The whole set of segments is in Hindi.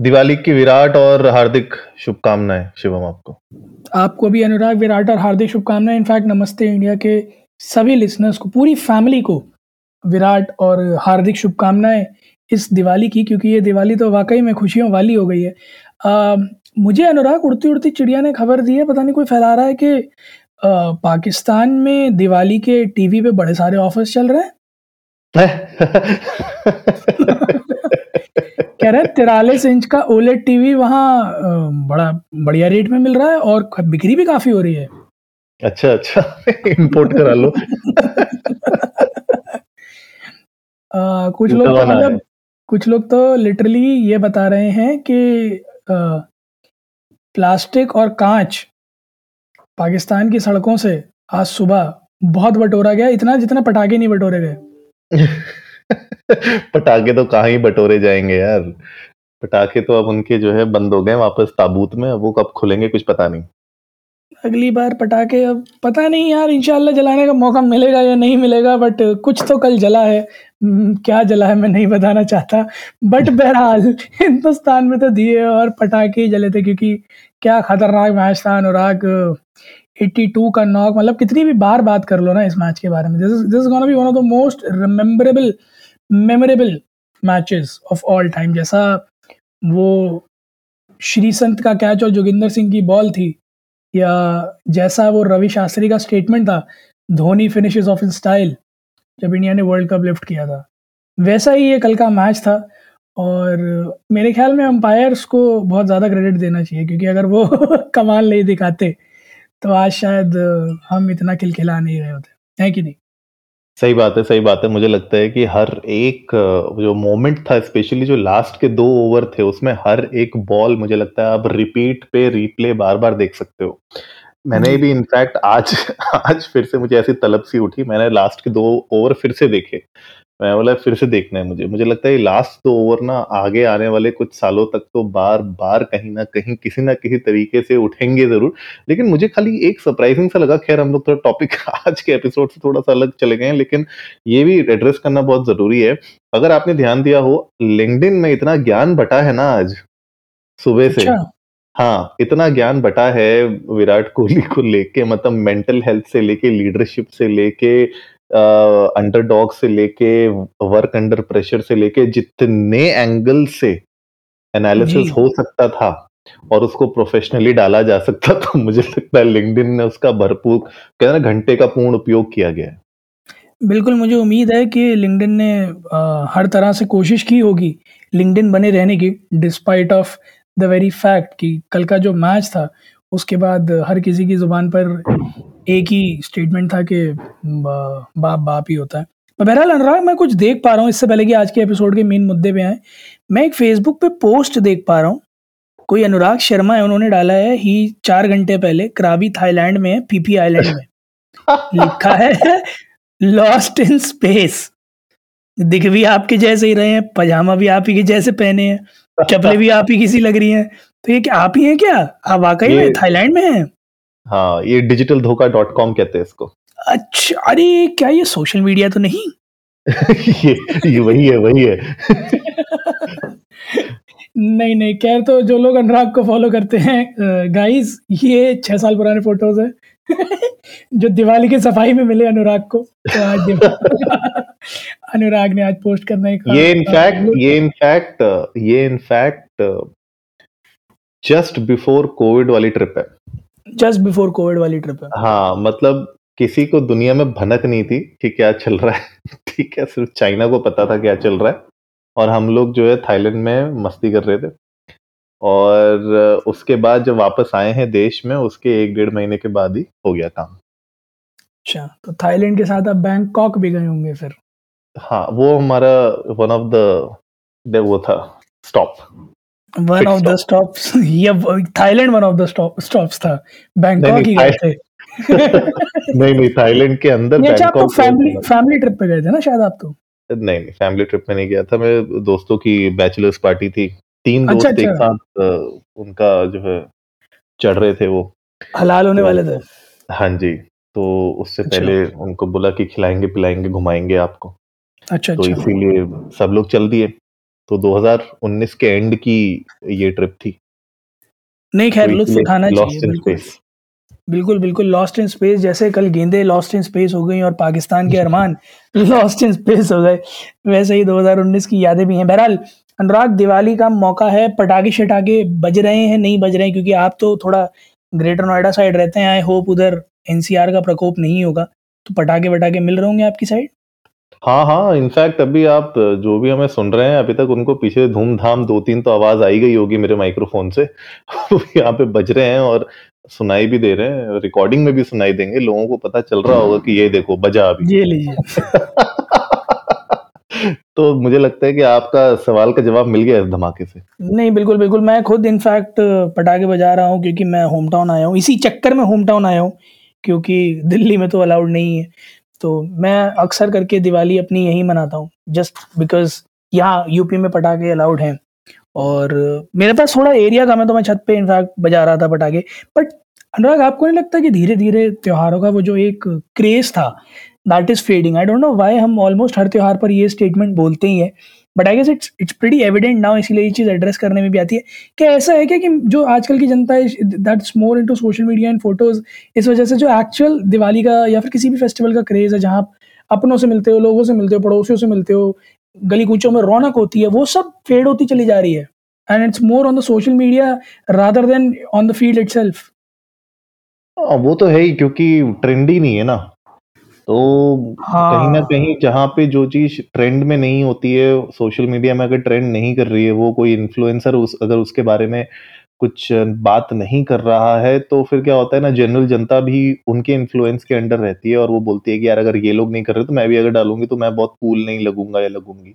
दिवाली की विराट और हार्दिक शुभकामनाएँ शिवम आपको। आपको भी अनुराग विराट और हार्दिक शुभकामनाएँ। इनफैक्ट नमस्ते इंडिया के सभी लिसनर्स को पूरी फैमिली को विराट और हार्दिक शुभकामनाएँ इस दिवाली की क्योंकि ये दिवाली तो वाकई में खुशियों वाली हो गई है। आ, मुझे अनुराग उड़ती उड़ती चिड़िया ने खबर दी है पता नहीं कोई फैला रहा है कि आ, पाकिस्तान में दिवाली के टीवी पे बड़े सारे ऑफर्स चल रहे हैं? कह रहे तिरालीस इंच का ओलेट टीवी वहाँ बड़ा बढ़िया रेट में मिल रहा है और बिक्री भी काफ़ी हो रही है। अच्छा अच्छा इंपोर्ट करा लो। आ, कुछ लोग तो मतलब कुछ लोग तो लिटरली ये बता रहे हैं कि आ, प्लास्टिक और कांच पाकिस्तान की सड़कों से आज सुबह बहुत बटोरा गया इतना जितना पटाखे नहीं बटोरे गए। पटाखे तो कहाँ ही बटोरे जाएँगे यार। पटाखे तो अब उनके जो है बंद हो गए, वापस ताबूत में, अब वो कब खुलेंगे कुछ पता नहीं। अगली बार पटाखे, अब पता नहीं यार, इंशाल्लाह जलाने का मौका मिलेगा या नहीं मिलेगा बट कुछ तो कल जला है। क्या जला है मैं नहीं बताना चाहता। बट बहरहाल, हिंदुस्तान में तो दिए और पटाखे जले थे, क्योंकि क्या खतरनाक मैच था अनुराग। 82 का नॉक मतलब कितनी भी बार बात कर लो ना इस मैच के बारे में। This this gonna be one of the most rememberable memorable matches of all time जैसा वो श्री संत का कैच और जोगिंदर सिंह की बॉल थी, या जैसा वो रवि शास्त्री का स्टेटमेंट था, Dhoni finishes off in style जब इंडिया ने वर्ल्ड कप लिफ्ट किया था। वैसा ही ये कल का मैच था, और मेरे ख्याल में अंपायर्स को बहुत ज़्यादा क्रेडिट देना चाहिए, क्योंकि अगर वो कमाल नहीं दिखाते तो आज शायद हम इतना खिलखिला नहीं रहे होते। हैं कि नहीं? सही बात है सही बात है। मुझे लगता है कि हर एक जो मोमेंट था स्पेशली जो लास्ट के दो ओवर थे उसमें हर एक बॉल मुझे लगता है आप रिपीट पे रिप्ले बार बार देख सकते हो। मैंने भी इनफैक्ट आज आज फिर से मुझे ऐसी तलब सी उठी। मैंने लास्ट के दो ओवर फिर से देखे। मैं बोला फिर से देखना है मुझे। मुझे लगता है लास्ट दो ओवर ना आगे आने वाले कुछ सालों तक तो बार बार कहीं ना कहीं किसी ना किसी तरीके से उठेंगे ज़रूर। लेकिन मुझे खाली एक सरप्राइजिंग सा लगा खैर हम लोग थोड़ा टॉपिक आज के एपिसोड से थोड़ा सा अलग चले गए हैं लेकिन ये भी एड्रेस करना बहुत ज़रूरी है। अगर आपने ध्यान दिया हो लिंकडिन में इतना ज्ञान बटा है ना आज सुबह से। अच्छा? हाँ इतना ज्ञान बटा है विराट कोहली को लेके मतलब मेंटल हेल्थ से लेके लीडरशिप से लेके अंडरडॉग से लेके वर्क अंडर प्रेशर से लेके जितने एंगल से एनालिसिस हो सकता था और उसको प्रोफेशनली डाला जा सकता तो मुझे लगता है लिंक्डइन ने उसका भरपूर कहते ना घंटे का पूर्ण उपयोग किया गया है। बिल्कुल मुझे उम्मीद है कि लिंक्डइन ने आ, हर तरह से कोशिश की होगी लिंक्डइन बने रहने की despite of the very fact कि कल का जो मैच था उसके बाद हर किसी की ज़ुबान पर एक ही स्टेटमेंट था कि बाप बाप ही होता है. बहरहाल अनुराग मैं कुछ देख पा रहा हूँ। इससे पहले कि आज के एपिसोड के मेन मुद्दे पे आए मैं एक फेसबुक पे पोस्ट देख पा रहा हूँ। कोई अनुराग शर्मा है उन्होंने डाला है ही चार घंटे पहले क्राबी थाईलैंड में है पीपी आइलैंड में। लिखा है लॉस्ट इन स्पेस। दिख भी आपके जैसे ही रहे हैं पजामा भी आप ही के जैसे पहने हैं चपले भी आप ही किसी लग रही हैं। तो ये क्या आप ही हैं क्या? आप वाकई में थाईलैंड में हैं? हाँ ये डिजिटल धोखा डॉट कॉम कहते हैं इसको। अच्छा अरे क्या ये सोशल मीडिया तो नहीं? ये ये वही है वही है। नहीं नहीं खैर तो जो लोग अनुराग को फॉलो करते हैं गाइस ये छह साल पुराने फ़ोटोज़ है जो दिवाली की सफ़ाई में मिले अनुराग को तो आज अनुराग ने आज पोस्ट करना ही ये इनफैक्ट ये इनफैक्ट ये in fact just before Covid वाली ट्रिप है। जस्ट बिफोर कोविड वाली ट्रिप है। हाँ मतलब किसी को दुनिया में भनक नहीं थी कि क्या चल रहा है। ठीक है सिर्फ़ चाइना को पता था क्या चल रहा है। और हम लोग जो है थाईलैंड में मस्ती कर रहे थे। और उसके बाद जब वापस आए हैं देश में उसके एक डेढ़ महीने के बाद ही हो गया काम। अच्छा तो थाईलैंड के साथ आप बैंकॉक भी गए होंगे फिर। हाँ वो हमारा वन ऑफ़ द वो था stop one of the stops ये Thailand one of the stops था. बैंकॉक ही गए थे. नहीं नहीं थाईलैंड के अंदर अच्छा आप तो फैमिली फैमिली ट्रिप पे गए थे ना शायद आप तो? नहीं नहीं फैमिली ट्रिप में नहीं गया था मैं। दोस्तों की बैचलर्स पार्टी थी। तीन अच्छा, दोस्त अच्छा, एक साथ उनका जो है चढ़ रहे थे वो। हलाल होने तो, वाले थे। हाँ जी तो उससे अच्छा। पहले उनको बोला कि खिलाएँगे पिलाएँगे घुमाएँगे आपको। अच्छा तो अच्छा। इसीलिए सब लोग चल दिए। तो 2019 के एंड की ये ट्रिप थी। नहीं खैर तो लुत्फ उठाना चाहिए बिल्कुल। बिल्कुल लॉस्ट इन स्पेस जैसे कल गेंदे लॉस्ट इन स्पेस हो गई और पाकिस्तान के अरमान लॉस्ट इन स्पेस हो गए वैसे ही 2019 की यादें भी हैं। बहरहाल अनुराग दिवाली का मौका है पटाखे शटाखे बज रहे हैं नहीं बज रहे हैं क्योंकि आप तो थोड़ा ग्रेटर नोएडा साइड रहते हैं आई होप उधर एनसीआर का प्रकोप नहीं होगा तो पटाखे वटाखे मिल रहे होंगे आपकी साइड हाँ हाँ इनफैक्ट अभी आप जो भी हमें सुन रहे हैं अभी तक उनको पीछे धूमधाम दो तीन तो आवाज़ आई गई होगी मेरे माइक्रोफोन से। यहाँ पे बज रहे हैं और सुनाई भी दे रहे हैं रिकॉर्डिंग में भी सुनाई देंगे। लोगों को पता चल रहा होगा कि ये देखो बजा अभी। ये लीजिए। तो मुझे लगता है कि आपका सवाल का जवाब मिल गया इस धमाके से। नहीं बिल्कुल बिल्कुल। मैं खुद इनफैक्ट पटाखे बजा रहा हूँ क्योंकि मैं होम टाउन आया हूँ। इसी चक्कर में होम टाउन आया हूँ क्योंकि दिल्ली में तो अलाउड नहीं है। तो मैं अक्सर करके दिवाली अपनी यही मनाता हूँ जस्ट बिकॉज़ यहाँ यूपी में पटाखे अलाउड हैं। और मेरे पास थोड़ा एरिया कम है तो मैं छत पे इनफैक्ट बजा रहा था पटाखे। बट अनुराग, आपको नहीं लगता कि धीरे धीरे त्योहारों का वो जो एक क्रेज था that is fading I don't know why हम ऑलमोस्ट हर त्यौहार पर ये स्टेटमेंट बोलते ही है। But I guess it's it's pretty evident now इसीलिए ये चीज़ एड्रेस करने में भी आती है कि ऐसा है क्या कि जो आजकल की जनता है that's more into social media and photos इस वजह से जो एक्चुअल दिवाली का या फिर किसी भी फेस्टिवल का क्रेज है, जहाँ आप अपनों से मिलते हो, लोगों से मिलते हो, पड़ोसियों से मिलते हो, गली कूचों में रौनक होती है, वो सब फेड होती चली जा रही है। And it's more on the social media rather than on the field itself वो तो है ही, क्योंकि ट्रेंडी नहीं है ना। तो हाँ। कहीं ना कहीं जहाँ पे जो चीज़ ट्रेंड में नहीं होती है सोशल मीडिया में अगर ट्रेंड नहीं कर रही है वो कोई इन्फ्लुएंसर उस अगर उसके बारे में कुछ बात नहीं कर रहा है तो फिर क्या होता है ना जनरल जनता भी उनके इन्फ्लुएंस के अंडर रहती है और वो बोलती है कि यार अगर ये लोग नहीं कर रहे तो मैं भी अगर डालूँगी तो मैं बहुत कूल नहीं लगूँगा या लगूँगी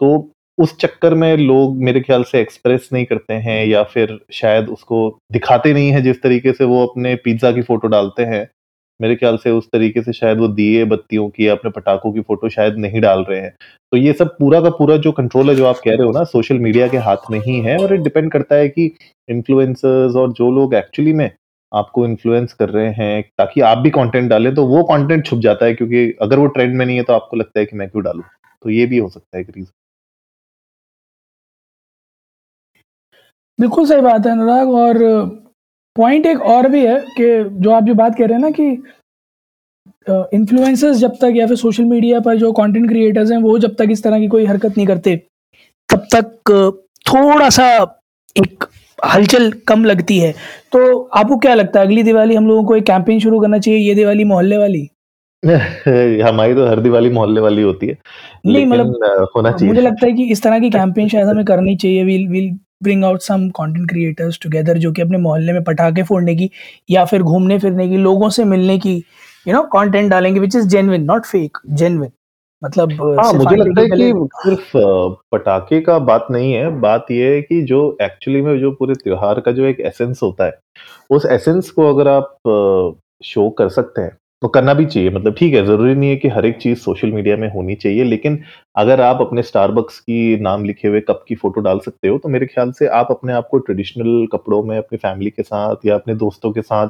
तो उस चक्कर में लोग मेरे ख्याल से एक्सप्रेस नहीं करते हैं या फिर शायद उसको दिखाते नहीं है जिस तरीके से वो अपने पिज्जा की फ़ोटो डालते हैं मेरे ख्याल से उस तरीके से शायद वो दिए बत्तियों की अपने पटाखों की फ़ोटो शायद नहीं डाल रहे हैं। तो ये सब पूरा का पूरा जो कंट्रोल है, जो आप कह रहे हो ना सोशल मीडिया के हाथ में ही है और ये डिपेंड करता है कि इन्फ्लुएंसर्स और जो लोग एक्चुअली में आपको इन्फ्लुएंस कर रहे हैं ताकि आप भी कंटेंट डालें तो वो कंटेंट छुप जाता है क्योंकि अगर वो ट्रेंड में नहीं है तो आपको लगता है कि मैं क्यों डालू? तो ये भी हो सकता है एक रीजन बिल्कुल सही बात है, अनुराग, और पॉइंट एक और भी है कि जो आप जो बात कह रहे हैं ना कि इन्फ्लुएंसर्स जब तक या फिर सोशल मीडिया पर जो कंटेंट क्रिएटर्स हैं वो जब तक इस तरह की कोई हरकत नहीं करते तब तक थोड़ा सा एक हलचल कम लगती है। तो आपको क्या लगता है अगली दिवाली हम लोगों को एक कैंपेन शुरू करना चाहिए ये दिवाली मोहल्ले वाली? हमारी तो हर दिवाली मोहल्ले वाली होती है नहीं मतलब होना चाहिए। मुझे लगता है कि इस तरह की कैंपेन शायद हमें करनी चाहिए will will bring out some content creators together जो कि अपने मोहल्ले में पटाखे फोड़ने की या फिर घूमने फिरने की लोगों से मिलने की यू नो कंटेंट डालेंगे which is genuine not fake genuine मतलब हाँ मुझे लगता है कि सिर्फ़ पटाखे का बात नहीं है। बात यह है कि जो एक्चुअली में जो पूरे त्योहार का जो एक एसेंस होता है उस एसेंस को अगर आप शो कर सकते हैं तो करना भी चाहिए। मतलब ठीक है, ज़रूरी नहीं है कि हर एक चीज़ सोशल मीडिया में होनी चाहिए, लेकिन अगर आप अपने स्टारबक्स की नाम लिखे हुए कप की फ़ोटो डाल सकते हो तो मेरे ख्याल से आप अपने आप को ट्रेडिशनल कपड़ों में, अपनी फैमिली के साथ या अपने दोस्तों के साथ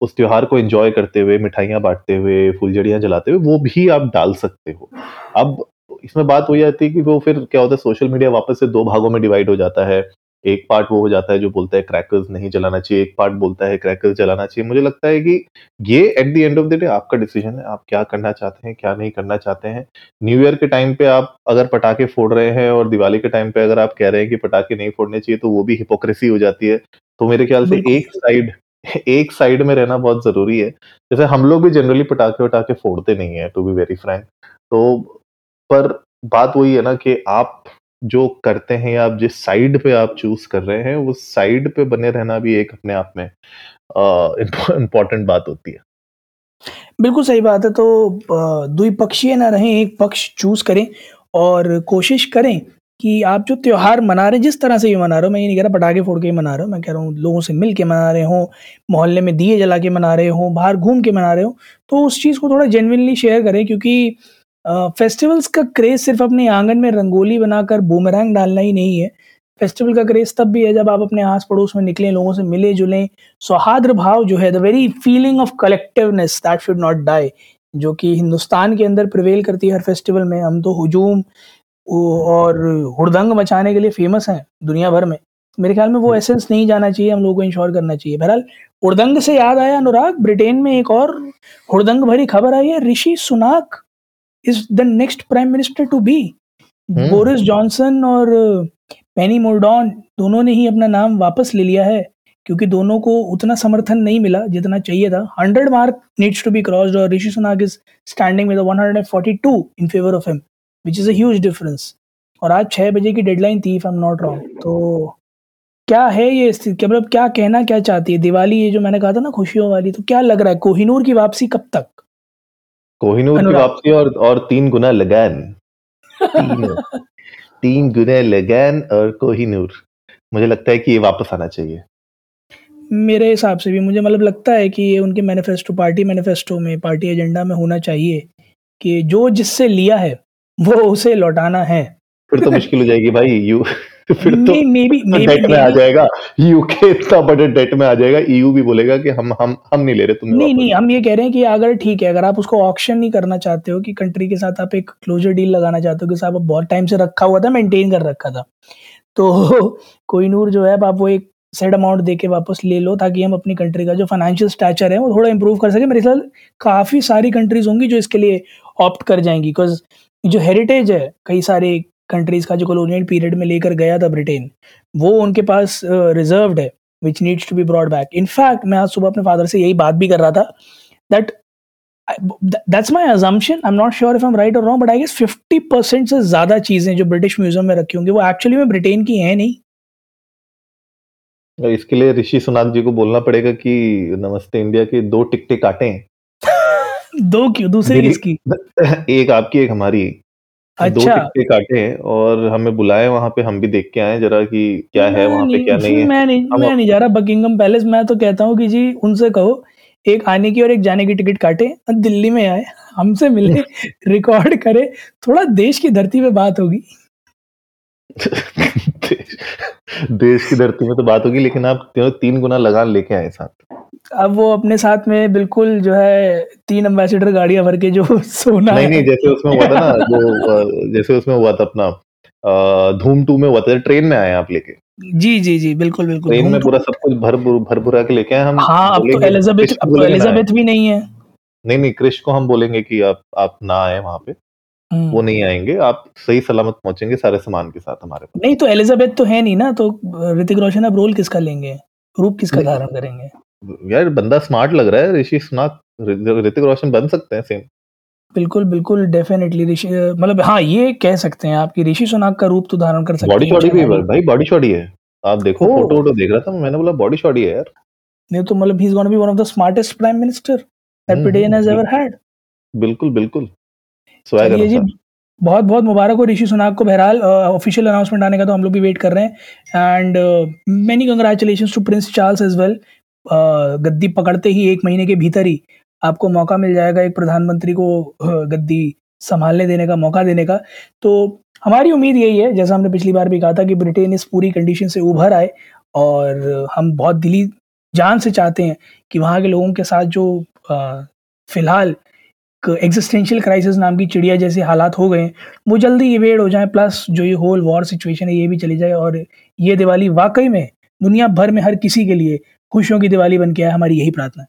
उस त्योहार को एंजॉय करते हुए, मिठाइयाँ बांटते हुए, फुलझड़ियाँ जलाते हुए, वो भी आप डाल सकते हो। अब इसमें बात हो जाती है कि वो फिर क्या होता है, सोशल मीडिया वापस से दो भागों में डिवाइड हो जाता है। एक पार्ट वो हो जाता है जो बोलता है क्रैकर्स नहीं जलाना चाहिए एक पार्ट बोलता है क्रैकर्स जलाना चाहिए। मुझे लगता है कि ये at the end of the day आपका डिसीज़न है आप क्या करना चाहते हैं क्या नहीं करना चाहते हैं। न्यू ईयर के टाइम पे आप अगर पटाखे फोड़ रहे हैं और दिवाली के टाइम पे अगर आप कह रहे हैं कि पटाखे नहीं फोड़ने चाहिए तो वो भी हिपोक्रेसी हो जाती है। तो मेरे ख्याल से एक साइड एक साइड में रहना बहुत ज़रूरी है। जैसे हम लोग भी जनरली पटाखे वटाखे फोड़ते नहीं है टू बी वेरी फ्रैंक तो पर बात वही है ना कि आप जो करते हैं या आप जिस साइड पे आप चूज़ कर रहे हैं, उस साइड पे बने रहना भी एक अपने आप में इम्पोर्टेंट बात होती है। बिल्कुल सही बात है तो द्विपक्षीय ना रहें, एक पक्ष चूज़ करें और कोशिश करें कि आप जो त्योहार मना रहे हैं, जिस तरह से भी मना रहे हो, मैं ये नहीं कह रहा पटाखे फोड़ के ही मना रहे हो, मैं कह रहा हूँ लोगों से मिल के मना रहे हो, मोहल्ले में दिए जला के मना रहे हो, बाहर घूम के मना रहे हो तो उस चीज़ को थोड़ा जेनविनली शेयर करें, क्योंकि फेस्टिवल्स का क्रेज सिर्फ़ अपने आँगन में रंगोली बनाकर बूमरैंग डालना ही नहीं है। फेस्टिवल का क्रेज तब भी है जब आप अपने आस पड़ोस में निकलें लोगों से मिले जुलें। सौहार्द भाव जो है the very feeling of collectiveness that should not die जो कि हिंदुस्तान के अंदर प्रिवेल करती है हर फेस्टिवल में। हम तो हजूम और हुड़दंग मचाने के लिए फ़ेमस हैं दुनिया भर में। मेरे ख्याल में वो एसेंस नहीं जाना चाहिए हम लोगों को इंश्योर करना चाहिए। बहरहाल हुड़दंग से याद आया अनुराग ब्रिटेन में एक और हुड़दंग भरी खबर आई है Rishi Sunak is the next prime minister to be Boris Johnson और पेनी मोल्डॉन दोनों ने ही अपना नाम वापस ले लिया है क्योंकि दोनों को उतना समर्थन नहीं मिला जितना चाहिए था। Hundred mark needs to be crossed और Rishi Sunak is standing with 142 in favour of him which is a difference और आज छः बजे की डेडलाइन थी if I am not wrong तो क्या है ये स्थिति? मतलब क्या कहना क्या चाहती है? दिवाली ये जो मैंने कहा था ना खुशियों वाली तो क्या लग रहा है? कोहिनूर की वापसी कब तक? कोहिनूर की वापसी और और तीन गुना लगान। तीन, तीन गुना लगान और कोहिनूर। मुझे लगता है कि ये वापस आना चाहिए। मेरे हिसाब से भी मुझे मतलब लगता है कि ये उनके मैनिफेस्टो पार्टी मैनिफेस्टो में पार्टी एजेंडा में होना चाहिए कि जो जिससे लिया है वो उसे लौटाना है। फिर तो मुश्किल हो जाएगी भाई यू फिर तो डेट में आ जाएगा। यूके इतना बड़े डेट में आ जाएगा ईयू भी बोलेगा कि हम हम हम नहीं ले रहे तुम नहीं नहीं हम ये कह रहे हैं कि अगर ठीक है अगर आप उसको ऑप्शन नहीं करना चाहते हो कि कंट्री के साथ आप एक क्लोजर डील लगाना चाहते हो कि साहब बहुत टाइम से रखा हुआ था मेंटेन कर रखा था। तो कोई नूर जो है आप वो एक सेट अमाउंट दे के वापस ले लो ताकि हम अपनी कंट्री का जो फाइनेंशियल स्टैचर है वो थोड़ा इंप्रूव कर सके। मेरे ख्याल काफ़ी सारी कंट्रीज़ होंगी जो इसके लिए ऑप्ट कर जाएँगी बिकॉज़ जो हेरिटेज है कई सारे कंट्रीज़ का जो कॉलोनियल पीरियड में लेकर गया था ब्रिटेन वो उनके पास रिजर्व्ड है which needs to be brought back in fact मैं आज सुबह अपने फादर से यही बात भी कर रहा था that that's my assumption I am not sure if am right और wrong but I guess fifty percent से ज़्यादा चीज़ें जो ब्रिटिश म्यूज़ियम में रखी होंगी वो एक्चुअली में ब्रिटेन की हैं नहीं। इसके लिए ऋषि सुनाक जी को बोलना पड़ेगा कि नमस्ते इंडिया के दो टिकटे काटे दो क्यों? दूसरी किसकी? एक आपकी एक हमारी। अच्छा। दो टिकटे काटे और हमें बुलाए वहाँ पे हम भी देख के आए जरा कि क्या है वहाँ पे क्या नहीं है। मैं नहीं मैं नहीं जा रहा बकिंगम पैलेस। मैं तो कहता हूँ कि जी उनसे कहो एक आने की और एक जाने की टिकट काटे और दिल्ली में आए हमसे मिले रिकॉर्ड करे। थोड़ा देश की धरती पे बात होगी। देश की धरती में तो बात होगी लेकिन आप तीन गुना लगान लेके आए साथ। अब वो अपने साथ में बिल्कुल जो है तीन अम्बेसिडर गाड़ियाँ भर के जो सोना नहीं नहीं जैसे उसमें हुआ था ना वो जैसे उसमें हुआ था अपना धूम टू में हुआ था ट्रेन में आए आप लेके। जी जी जी बिल्कुल बिल्कुल ट्रेन में पूरा सब कुछ भर भर भुरा के लेके आए हम हाँ अब तो एलिजाबेथ अब तो एलिजाबेथ भी नहीं है। नहीं नहीं क्रिश को हम बोलेंगे कि आप आप ना आए वहाँ पे। वो हम्म। नहीं आएँगे। आप सही सलामत पहुँचेंगे सारे सामान के साथ हमारे पास। नहीं तो एलिजाबेथ तो है नहीं ना तो ऋतिक रोशन अब रोल किसका लेंगे? रूप किसका धारण करेंगे? यार बंदा स्मार्ट लग रहा है ऋषि सुनाक ऋतिक रोशन बन सकते हैं सेम बिल्कुल बिल्कुल डेफिनेटली ऋषि मतलब हाँ ये कह सकते हैं आपकी ऋषि सुनाक का रूप तो धारण कर सकते बॉडी शॉडी भी भाई बॉडी शॉडी है। आप देखो फ़ोटो वोटो देख रहा था मैंने बोला बॉडी शॉडी है यार। नहीं तो मतलब he is gonna be one of the smartest prime minister that Britain has ever had बिल्कुल बिल्कुल। चलिए जी बहुत बहुत मुबारक हो ऋषि सुनाक को बहरहाल ऑफिशियल अनाउंसमेंट आने का तो हम लोग भी वेट कर रहे हैं। And many congratulation to prince Charles as well गद्दी पकड़ते ही एक महीने के भीतर ही आपको मौका मिल जाएगा एक प्रधानमंत्री को गद्दी संभालने देने का मौका देने का। तो हमारी उम्मीद यही है जैसा हमने पिछली बार भी कहा था कि ब्रिटेन इस पूरी कंडीशन से उभर आए और हम बहुत दिली जान से चाहते हैं कि वहाँ के लोगों के साथ जो फ़िलहाल एग्जिस्टेंशियल क्राइसिस नाम की चिड़िया जैसे हालात हो गए वो जल्दी इवेड हो जाए प्लस जो ये होल वॉर सिचुएशन है ये भी चली जाए और ये दिवाली वाकई में दुनिया भर में हर किसी के लिए खुशियों की दिवाली बन के आए हमारी यही प्रार्थना है।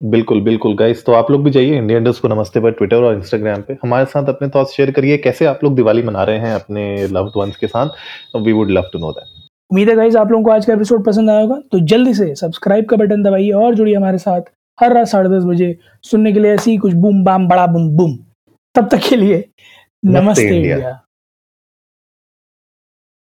बिल्कुल बिल्कुल। गाइस तो आप लोग भी जाइए इंडियन डस्ट को नमस्ते पर ट्विटर और इंस्टाग्राम पे। हमारे साथ अपने थॉट्स शेयर करिए कैसे आप लोग दिवाली मना रहे हैं अपने लव्ड वंस के साथ? We would love to know that उम्मीद है गाइस आप लोगों को आज का एपिसोड पसंद आया होगा तो जल्दी से सब्सक्राइब का बटन दबाइए और जुड़िए हमारे साथ। हर रात साढ़े दस बजे सुनने के लिए ऐसी कुछ बूम बाम बड़ा बूम बूम। तब तक के लिए नमस्ते, नमस्ते इंडिया।